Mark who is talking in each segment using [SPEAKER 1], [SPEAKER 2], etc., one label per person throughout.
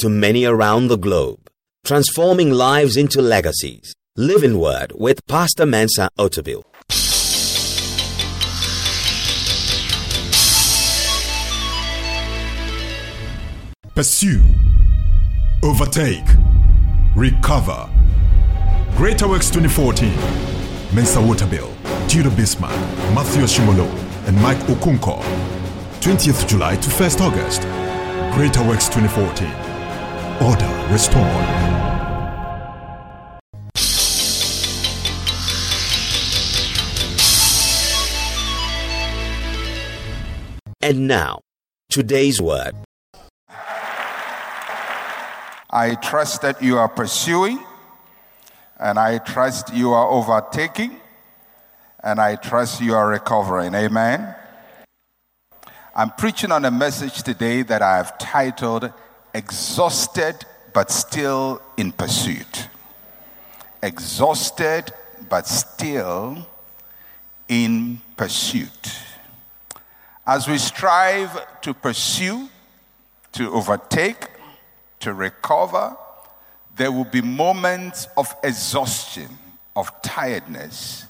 [SPEAKER 1] to many around the globe, transforming lives into legacies. Living Word with Pastor Mensa Otabil.
[SPEAKER 2] Pursue, overtake, recover. Greater Works 2014. Mensa Otabil, Judah Bismarck, Matthew Shimolo, and Mike Okonkwo. 20th July to 1st August. Greater Works 2014. Order restored.
[SPEAKER 1] And now, today's word.
[SPEAKER 3] I trust that you are pursuing, and I trust you are overtaking, and I trust you are recovering. Amen. I'm preaching on a message today that I have titled Exhausted but Still in Pursuit. Exhausted but Still in Pursuit. As we strive to pursue, to overtake, to recover, there will be moments of exhaustion, of tiredness.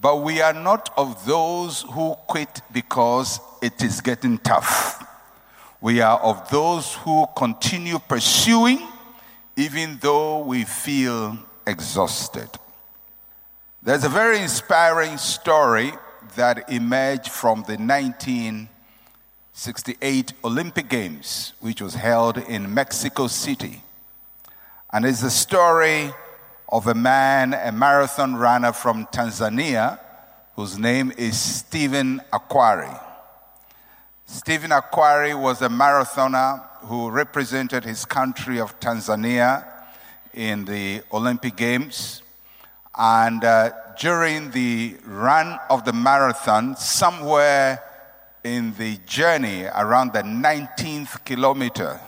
[SPEAKER 3] But we are not of those who quit because it is getting tough. We are of those who continue pursuing even though we feel exhausted. There's a very inspiring story that emerged from the 1968 Olympic Games, which was held in Mexico City. And it's the story of a man, a marathon runner from Tanzania, whose name is Stephen Akhwari. Stephen Akhwari was a marathoner who represented his country of Tanzania in the Olympic Games. And uh, during the run of the marathon, somewhere in the journey around the 19th kilometer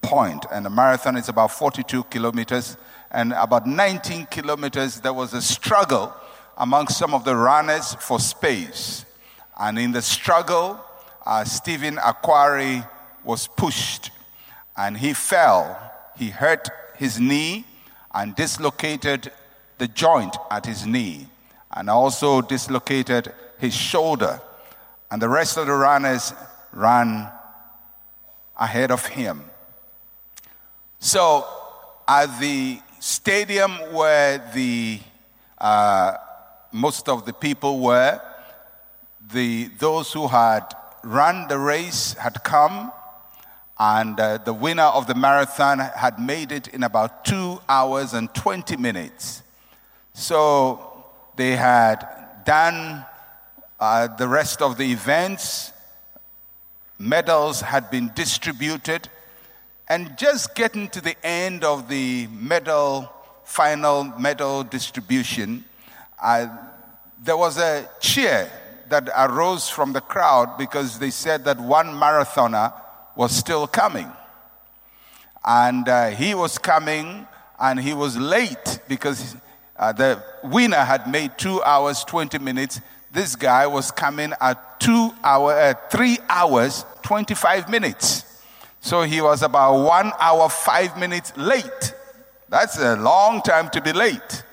[SPEAKER 3] point, and the marathon is about 42 kilometers, and about 19 kilometers, there was a struggle among some of the runners for space. And in the struggle, uh, Stephen Akhwari was pushed and he fell. He hurt his knee and dislocated the joint at his knee and also dislocated his shoulder. And the rest of the runners ran ahead of him. So, at the stadium where the uh, most of the people were, the, those who had run the race had come, and uh, the winner of the marathon had made it in about two hours and 20 minutes. So they had done uh, the rest of the events, medals had been distributed, and just getting to the end of the medal, final medal distribution, uh, there was a cheer that arose from the crowd because they said that one marathoner was still coming. And uh, he was coming and he was late because uh, the winner had made two hours, 20 minutes. This guy was coming at two hour, uh, three hours, 25 minutes. So he was about one hour, five minutes late. That's a long time to be late.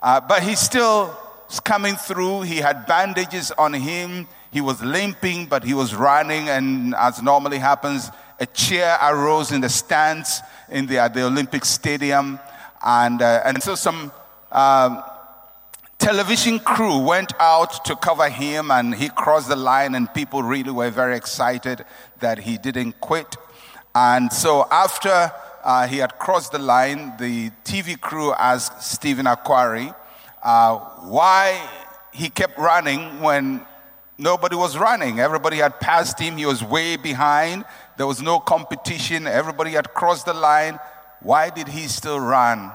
[SPEAKER 3] Uh, but he still coming through. He had bandages on him. He was limping, but he was running. And as normally happens, a cheer arose in the stands in the, at the Olympic Stadium. And, uh, and so some um, television crew went out to cover him and he crossed the line and people really were very excited that he didn't quit and so after uh, he had crossed the line the tv crew asked stephen akhwari uh, why he kept running when nobody was running. Everybody had passed him. He was way behind. There was no competition. Everybody had crossed the line. Why did he still run?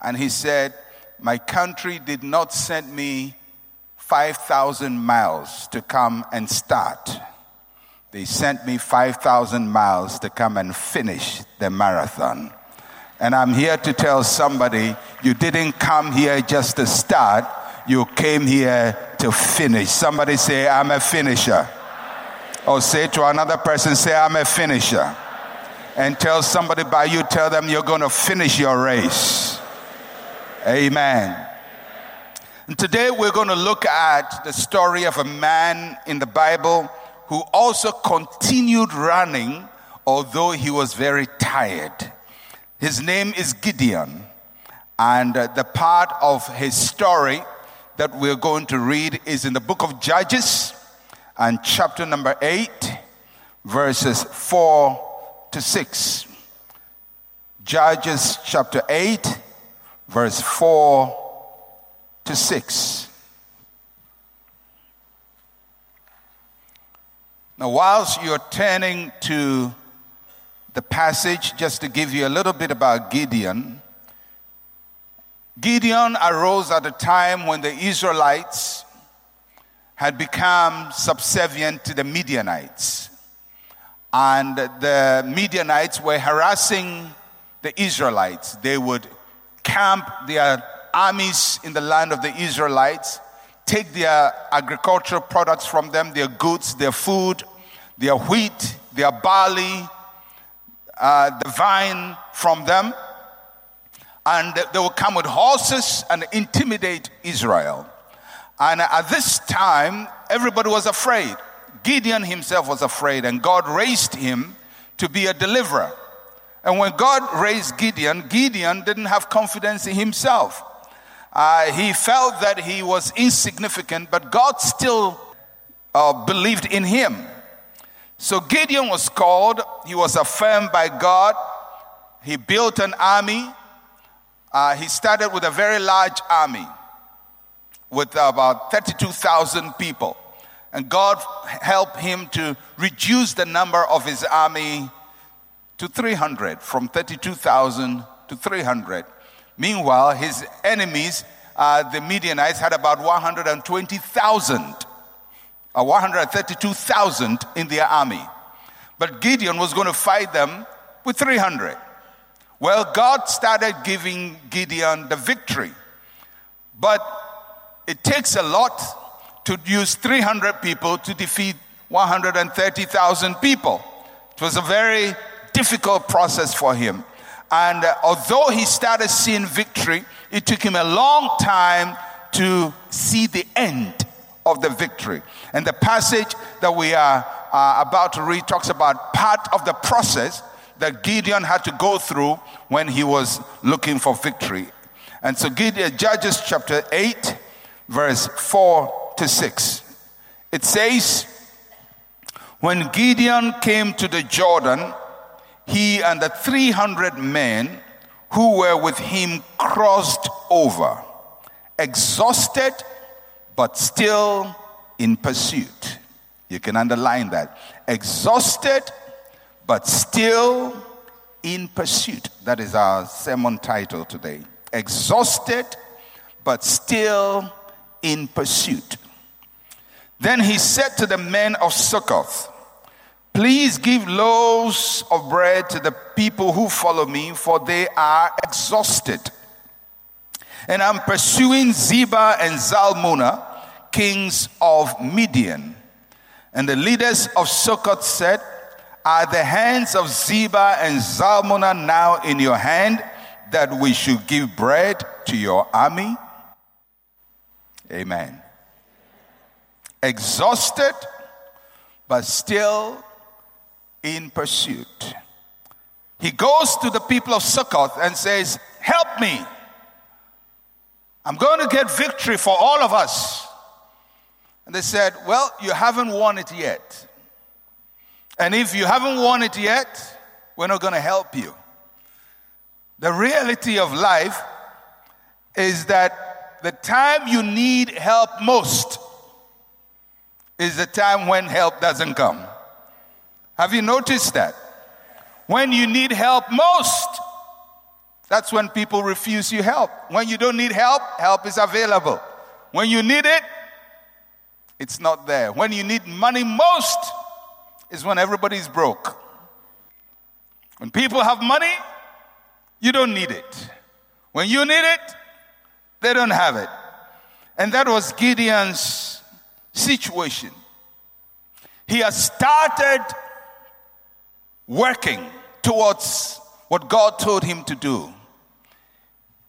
[SPEAKER 3] And he said my country did not send me 5,000 miles to come and start. They sent me 5,000 miles to come and finish the marathon. And I'm here to tell somebody you didn't come here just to start, you came here to finish. Somebody say, I'm a finisher. Or say to another person, say, I'm a finisher. And tell somebody by you, tell them you're going to finish your race. Amen. And today we're going to look at the story of a man in the Bible who also continued running, although he was very tired. His name is Gideon. And uh, the part of his story that we're going to read is in the book of Judges and chapter number 8, verses 4 to 6. Judges chapter 8, verse 4 to 6. Now, whilst you're turning to the passage, just to give you a little bit about Gideon, Gideon arose at a time when the Israelites had become subservient to the Midianites. And the Midianites were harassing the Israelites. They would camp their armies in the land of the Israelites, take their agricultural products from them, their goods, their food, their wheat, their barley, uh, the vine from them and they will come with horses and intimidate Israel. And at this time, everybody was afraid. Gideon himself was afraid, and God raised him to be a deliverer. And when God raised Gideon, Gideon didn't have confidence in himself. Uh, he felt that he was insignificant, but God still uh, believed in him. So Gideon was called, he was affirmed by God, he built an army, uh, he started with a very large army with about 32,000 people. And God helped him to reduce the number of his army to 300, from 32,000 to 300. Meanwhile, his enemies, uh, the Midianites, had about 120,000, uh, 132,000 in their army. But Gideon was going to fight them with 300. Well, God started giving Gideon the victory. But it takes a lot to use 300 people to defeat 130,000 people. It was a very difficult process for him. And uh, although he started seeing victory, it took him a long time to see the end of the victory. And the passage that we are uh, about to read talks about part of the process that Gideon had to go through when he was looking for victory. And so, Gideon, Judges chapter 8, verse 4 to 6. It says, When Gideon came to the Jordan, he and the 300 men who were with him crossed over, exhausted, but still in pursuit. You can underline that. Exhausted, but still in pursuit. That is our sermon title today. Exhausted, but still in pursuit. Then he said to the men of Succoth, Please give loaves of bread to the people who follow me, for they are exhausted. And I'm pursuing Zebah and Zalmunna, kings of Midian. And the leaders of Succoth said, are the hands of Zebah and Zalmunna now in your hand that we should give bread to your army? Amen. Exhausted, but still in pursuit. He goes to the people of Succoth and says, Help me. I'm going to get victory for all of us. And they said, Well, you haven't won it yet. And if you haven't won it yet, we're not going to help you. The reality of life is that the time you need help most is the time when help doesn't come. Have you noticed that? When you need help most, that's when people refuse you help. When you don't need help, help is available. When you need it, it's not there. When you need money most, is when everybody's broke. When people have money, you don't need it. When you need it, they don't have it. And that was Gideon's situation. He has started working towards what God told him to do.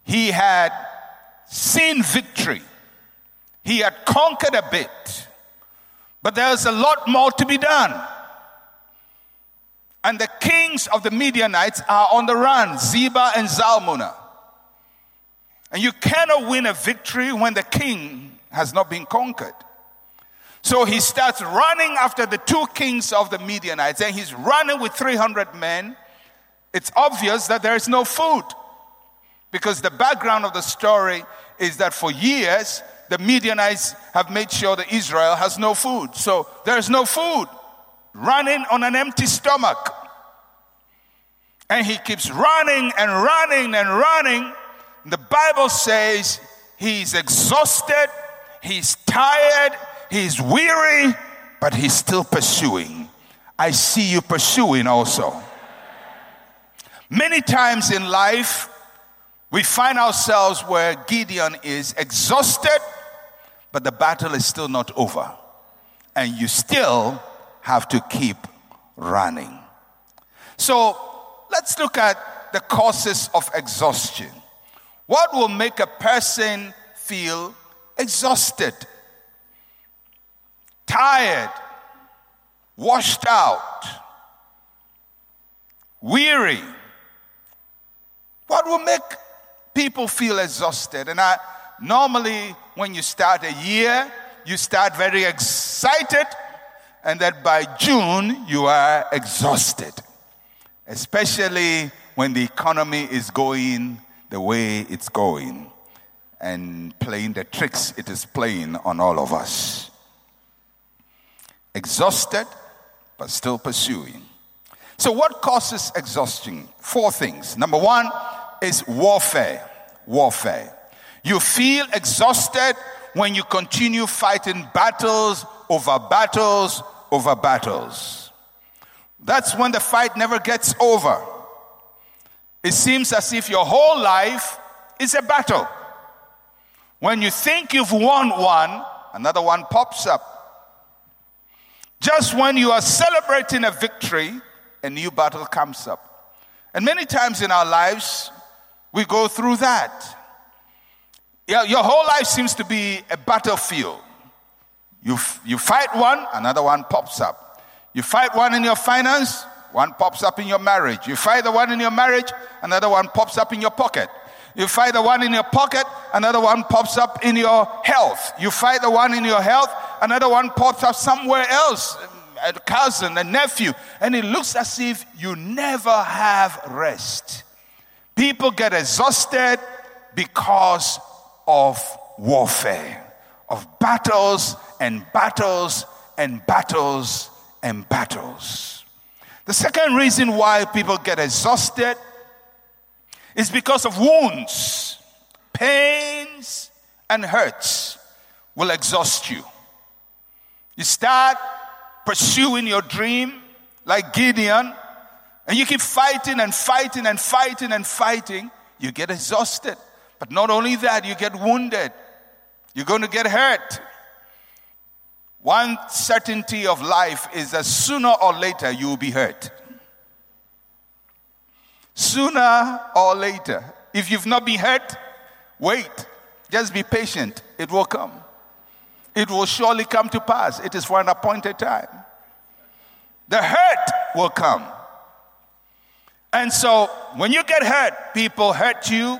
[SPEAKER 3] He had seen victory, he had conquered a bit, but there's a lot more to be done. And the kings of the Midianites are on the run, Zebah and Zalmunna. And you cannot win a victory when the king has not been conquered. So he starts running after the two kings of the Midianites, and he's running with 300 men. It's obvious that there is no food because the background of the story is that for years the Midianites have made sure that Israel has no food. So there's no food, running on an empty stomach. And he keeps running and running and running. The Bible says he's exhausted, he's tired, he's weary, but he's still pursuing. I see you pursuing also. Many times in life, we find ourselves where Gideon is exhausted, but the battle is still not over. And you still have to keep running. So let's look at the causes of exhaustion. What will make a person feel exhausted, tired, washed out, weary? What will make people feel exhausted? And I normally, when you start a year, you start very excited, and that by June you are exhausted, especially when the economy is going the way it's going and playing the tricks it is playing on all of us. Exhausted, but still pursuing. So, what causes exhaustion? Four things. Number one is warfare. Warfare. You feel exhausted when you continue fighting battles over battles over battles. That's when the fight never gets over. It seems as if your whole life is a battle. When you think you've won one, another one pops up. Just when you are celebrating a victory, a new battle comes up. And many times in our lives, we go through that. Your whole life seems to be a battlefield. You, you fight one, another one pops up. You fight one in your finance, one pops up in your marriage. You fight the one in your marriage, another one pops up in your pocket. You fight the one in your pocket, another one pops up in your health. You fight the one in your health, another one pops up somewhere else a cousin, a nephew, and it looks as if you never have rest. People get exhausted because of warfare, of battles and battles and battles and battles. The second reason why people get exhausted is because of wounds, pains, and hurts will exhaust you. You start pursuing your dream like Gideon, and you keep fighting and fighting and fighting and fighting, you get exhausted. But not only that, you get wounded. You're going to get hurt. One certainty of life is that sooner or later you will be hurt. Sooner or later. If you've not been hurt, wait. Just be patient. It will come. It will surely come to pass. It is for an appointed time. The hurt will come. And so when you get hurt, people hurt you.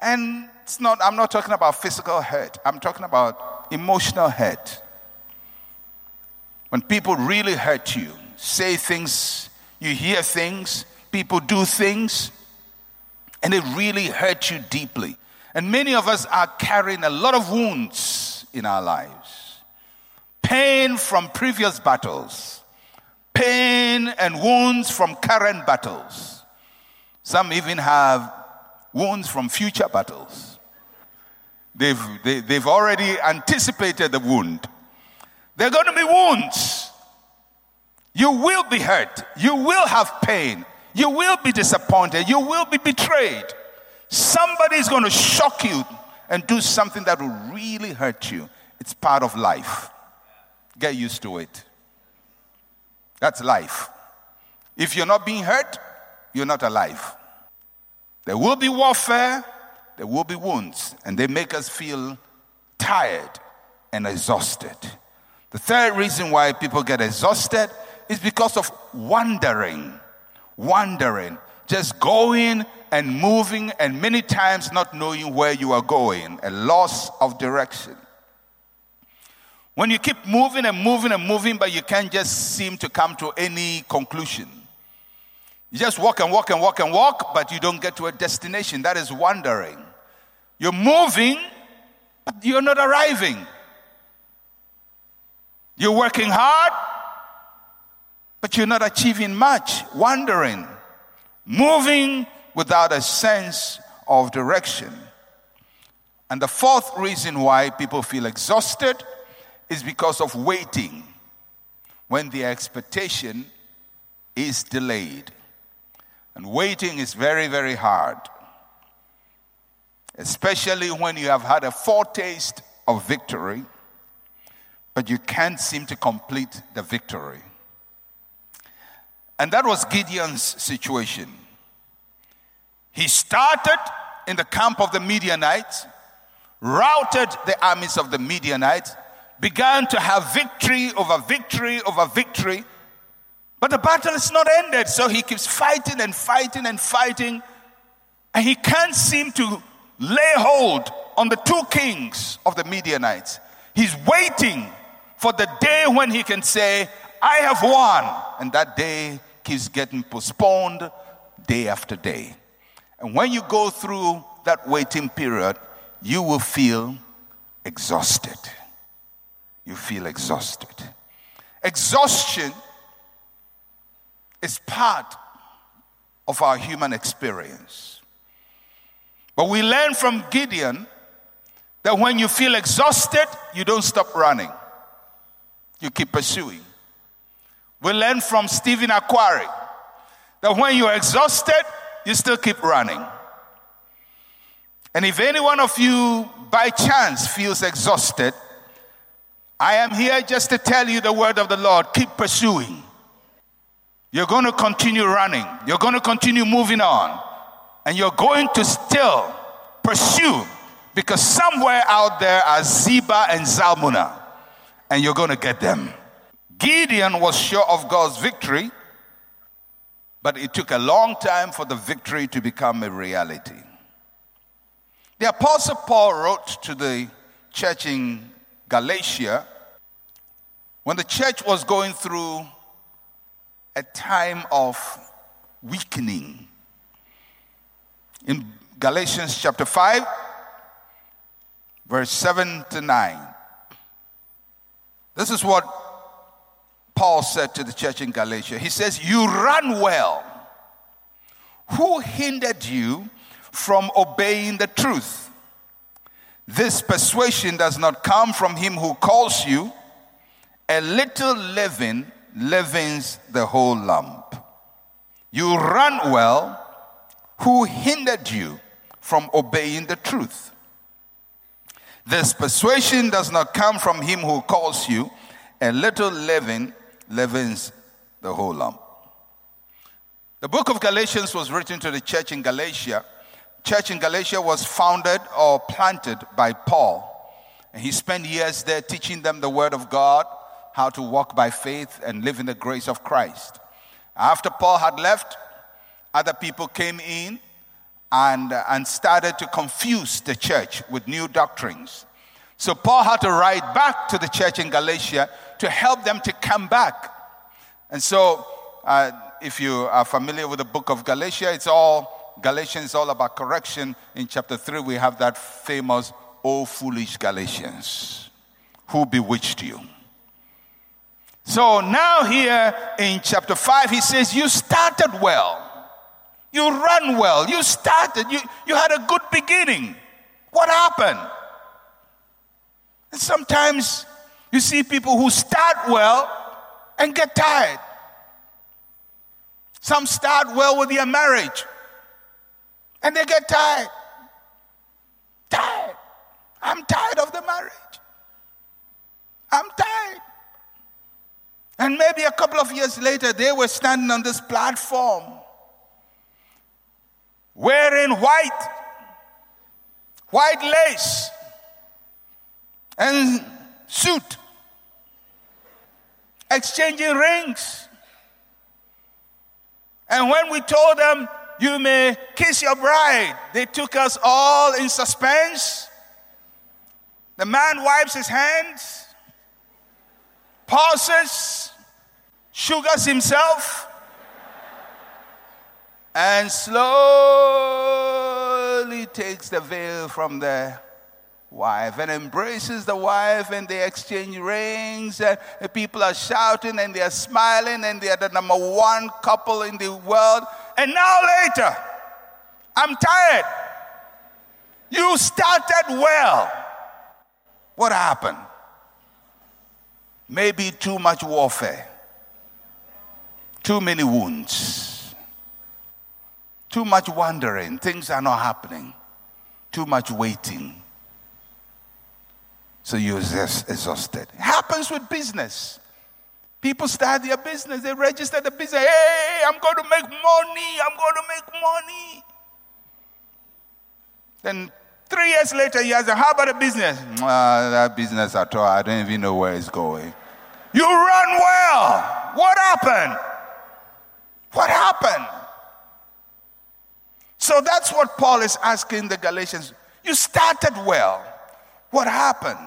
[SPEAKER 3] And it's not, I'm not talking about physical hurt, I'm talking about emotional hurt. When people really hurt you, say things, you hear things, people do things, and it really hurts you deeply. And many of us are carrying a lot of wounds in our lives pain from previous battles, pain and wounds from current battles. Some even have wounds from future battles. They've, they, they've already anticipated the wound. There are going to be wounds. You will be hurt. You will have pain. You will be disappointed. You will be betrayed. Somebody is going to shock you and do something that will really hurt you. It's part of life. Get used to it. That's life. If you're not being hurt, you're not alive. There will be warfare, there will be wounds, and they make us feel tired and exhausted. The third reason why people get exhausted is because of wandering. Wandering. Just going and moving, and many times not knowing where you are going, a loss of direction. When you keep moving and moving and moving, but you can't just seem to come to any conclusion. You just walk and walk and walk and walk, but you don't get to a destination. That is wandering. You're moving, but you're not arriving. You're working hard, but you're not achieving much. Wandering, moving without a sense of direction. And the fourth reason why people feel exhausted is because of waiting when the expectation is delayed. And waiting is very, very hard, especially when you have had a foretaste of victory, but you can't seem to complete the victory. And that was Gideon's situation. He started in the camp of the Midianites, routed the armies of the Midianites, began to have victory over victory over victory. But the battle is not ended, so he keeps fighting and fighting and fighting, and he can't seem to lay hold on the two kings of the Midianites. He's waiting for the day when he can say, I have won. And that day keeps getting postponed day after day. And when you go through that waiting period, you will feel exhausted you feel exhausted. Exhaustion is part of our human experience. But we learn from Gideon that when you feel exhausted, you don't stop running, you keep pursuing. We learn from Stephen Akhwari that when you're exhausted, you still keep running. And if any one of you by chance feels exhausted, I am here just to tell you the word of the Lord. Keep pursuing. You're going to continue running. You're going to continue moving on. And you're going to still pursue because somewhere out there are Zebah and Zalmunna. And you're going to get them. Gideon was sure of God's victory, but it took a long time for the victory to become a reality. The Apostle Paul wrote to the church in Galatia, when the church was going through a time of weakening, in Galatians chapter 5, verse 7 to 9, this is what Paul said to the church in Galatia. He says, You run well. Who hindered you from obeying the truth? This persuasion does not come from him who calls you. A little leaven leavens the whole lump. You run well. Who hindered you from obeying the truth? This persuasion does not come from him who calls you. A little leaven leavens the whole lump. The book of Galatians was written to the church in Galatia church in Galatia was founded or planted by Paul. And he spent years there teaching them the word of God, how to walk by faith and live in the grace of Christ. After Paul had left, other people came in and, and started to confuse the church with new doctrines. So Paul had to write back to the church in Galatia to help them to come back. And so, uh, if you are familiar with the book of Galatia, it's all Galatians is all about correction. In chapter 3, we have that famous, Oh, foolish Galatians, who bewitched you? So now, here in chapter 5, he says, You started well. You ran well. You started. You, you had a good beginning. What happened? And sometimes you see people who start well and get tired. Some start well with their marriage and they get tired. Tired. I'm tired of the marriage. I'm tired. And maybe a couple of years later, they were standing on this platform wearing white, white lace, and suit, exchanging rings. And when we told them, you may kiss your bride, they took us all in suspense. The man wipes his hands, pauses, sugars himself, and slowly takes the veil from the wife and embraces the wife and they exchange rings. And the people are shouting and they are smiling and they are the number one couple in the world. And now later i'm tired. You started well. What happened maybe too much warfare too many wounds too much wandering things are not happening too much waiting so you're just exhausted. It happens with business. People start their business, they register the business. Hey, I'm going to make money. I'm going to make money. Then three years later, he has a how about a business? Uh, that business at all, I don't even know where it's going. You run well. What happened? What happened? So that's what Paul is asking the Galatians. You started well. What happened?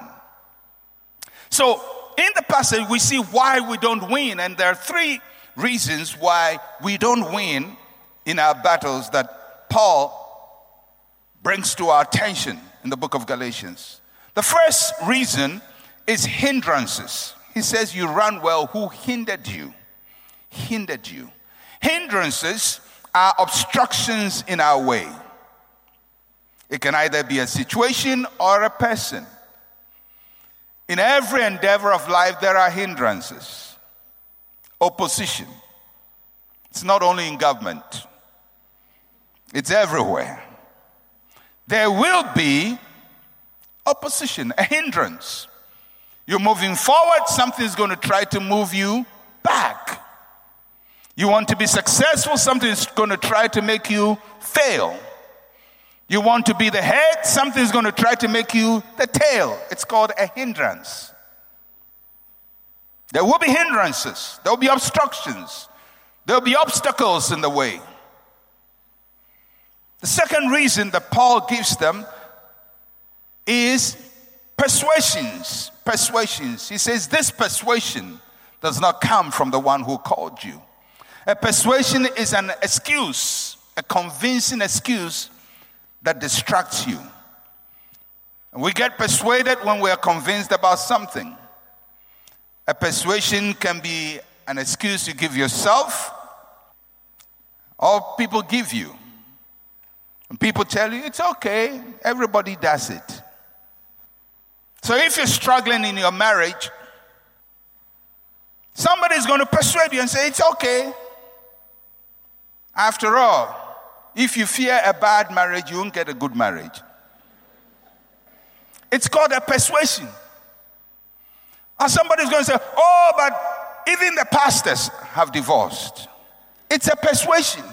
[SPEAKER 3] So, in the passage, we see why we don't win, and there are three reasons why we don't win in our battles that Paul brings to our attention in the book of Galatians. The first reason is hindrances. He says, You run well, who hindered you? Hindered you. Hindrances are obstructions in our way. It can either be a situation or a person. In every endeavor of life, there are hindrances, opposition. It's not only in government, it's everywhere. There will be opposition, a hindrance. You're moving forward, something's going to try to move you back. You want to be successful, something's going to try to make you fail. You want to be the head, something's going to try to make you the tail. It's called a hindrance. There will be hindrances, there will be obstructions, there will be obstacles in the way. The second reason that Paul gives them is persuasions. Persuasions. He says, This persuasion does not come from the one who called you. A persuasion is an excuse, a convincing excuse that distracts you. We get persuaded when we are convinced about something. A persuasion can be an excuse you give yourself, or people give you. And people tell you it's okay, everybody does it. So if you're struggling in your marriage, somebody's going to persuade you and say it's okay. After all, if you fear a bad marriage, you won't get a good marriage. It's called a persuasion. And somebody's going to say, Oh, but even the pastors have divorced. It's a persuasion.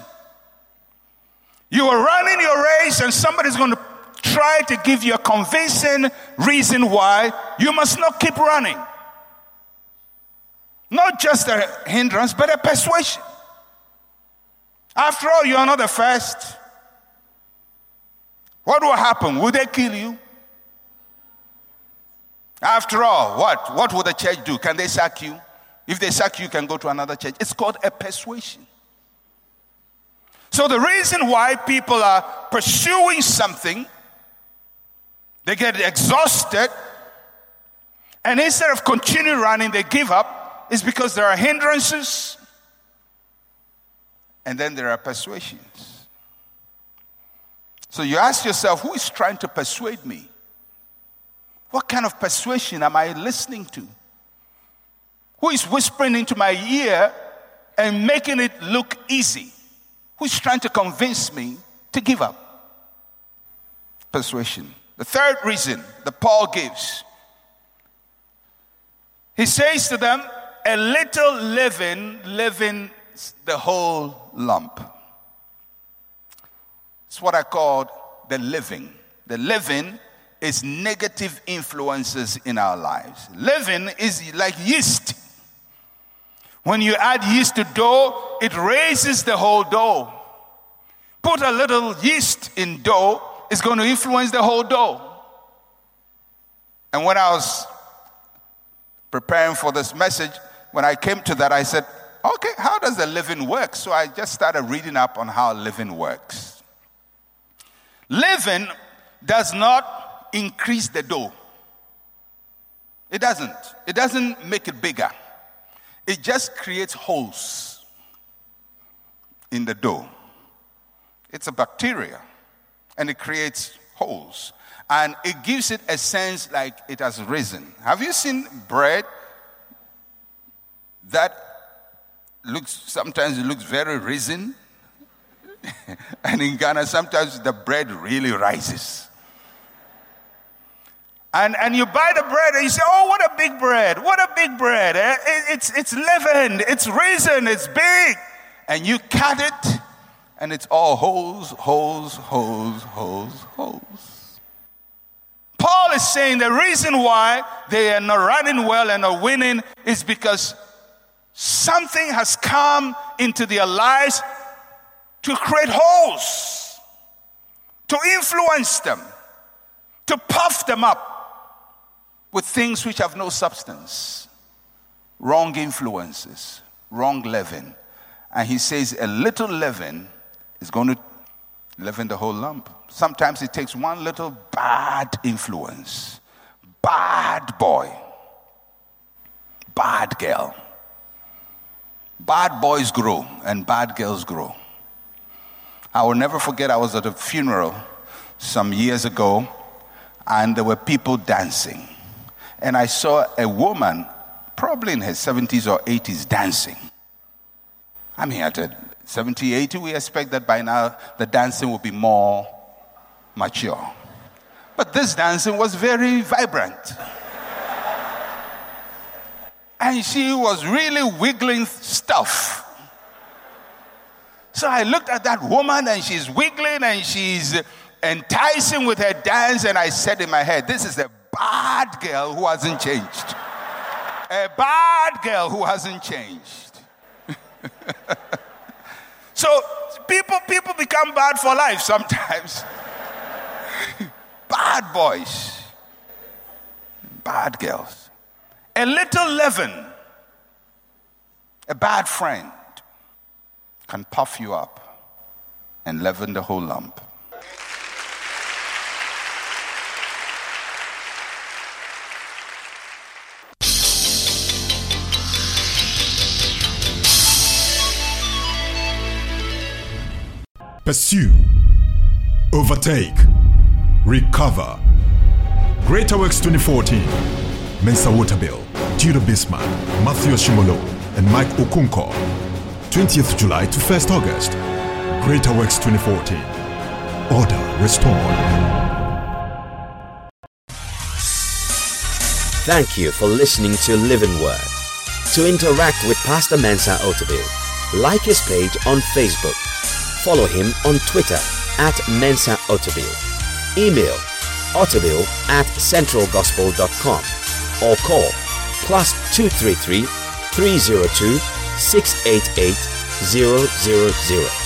[SPEAKER 3] You are running your race, and somebody's going to try to give you a convincing reason why you must not keep running. Not just a hindrance, but a persuasion. After all, you are not the first. What will happen? Will they kill you? After all, what? What will the church do? Can they sack you? If they sack you, you can go to another church. It's called a persuasion. So, the reason why people are pursuing something, they get exhausted, and instead of continuing running, they give up, is because there are hindrances, and then there are persuasions. So you ask yourself, who is trying to persuade me? What kind of persuasion am I listening to? Who is whispering into my ear and making it look easy? Who's trying to convince me to give up? Persuasion. The third reason that Paul gives, he says to them, a little leaven, leavens the whole lump. It's what I call the living. The living is negative influences in our lives. Living is like yeast. When you add yeast to dough, it raises the whole dough. Put a little yeast in dough, it's going to influence the whole dough. And when I was preparing for this message, when I came to that, I said, okay, how does the living work? So I just started reading up on how living works. Living does not increase the dough. It doesn't. It doesn't make it bigger. It just creates holes in the dough. It's a bacteria and it creates holes. And it gives it a sense like it has risen. Have you seen bread that looks sometimes it looks very risen? and in Ghana, sometimes the bread really rises. And, and you buy the bread and you say, Oh, what a big bread! What a big bread! Eh? It, it's, it's leavened, it's risen, it's big. And you cut it, and it's all holes, holes, holes, holes, holes. Paul is saying the reason why they are not running well and are winning is because something has come into their lives to create holes, to influence them, to puff them up with things which have no substance, wrong influences, wrong leaven. And he says a little leaven is going to leaven the whole lump. Sometimes it takes one little bad influence, bad boy, bad girl. Bad boys grow and bad girls grow. I will never forget, I was at a funeral some years ago, and there were people dancing and I saw a woman, probably in her 70s or 80s, dancing. I mean, at 70, 80, we expect that by now the dancing will be more mature. But this dancing was very vibrant. and she was really wiggling stuff. So I looked at that woman and she's wiggling and she's enticing with her dance, and I said in my head, This is a bad girl who hasn't changed. A bad girl who hasn't changed. so people, people become bad for life sometimes. bad boys, bad girls. A little leaven, a bad friend can puff you up and leaven the whole lump.
[SPEAKER 2] Pursue, overtake, recover. Greater Works 2014, Mensa Otabil, Judah Bismarck, Matthew Shimolo, and Mike Okonkwo. 20th July to 1st August. Greater Works 2014. Order restored.
[SPEAKER 1] Thank you for listening to Living Word. To interact with Pastor Mensa Otabil, like his page on Facebook Follow him on Twitter at Mensa Otabil. Email otabil at centralgospel.com or call plus 233 302 688 000.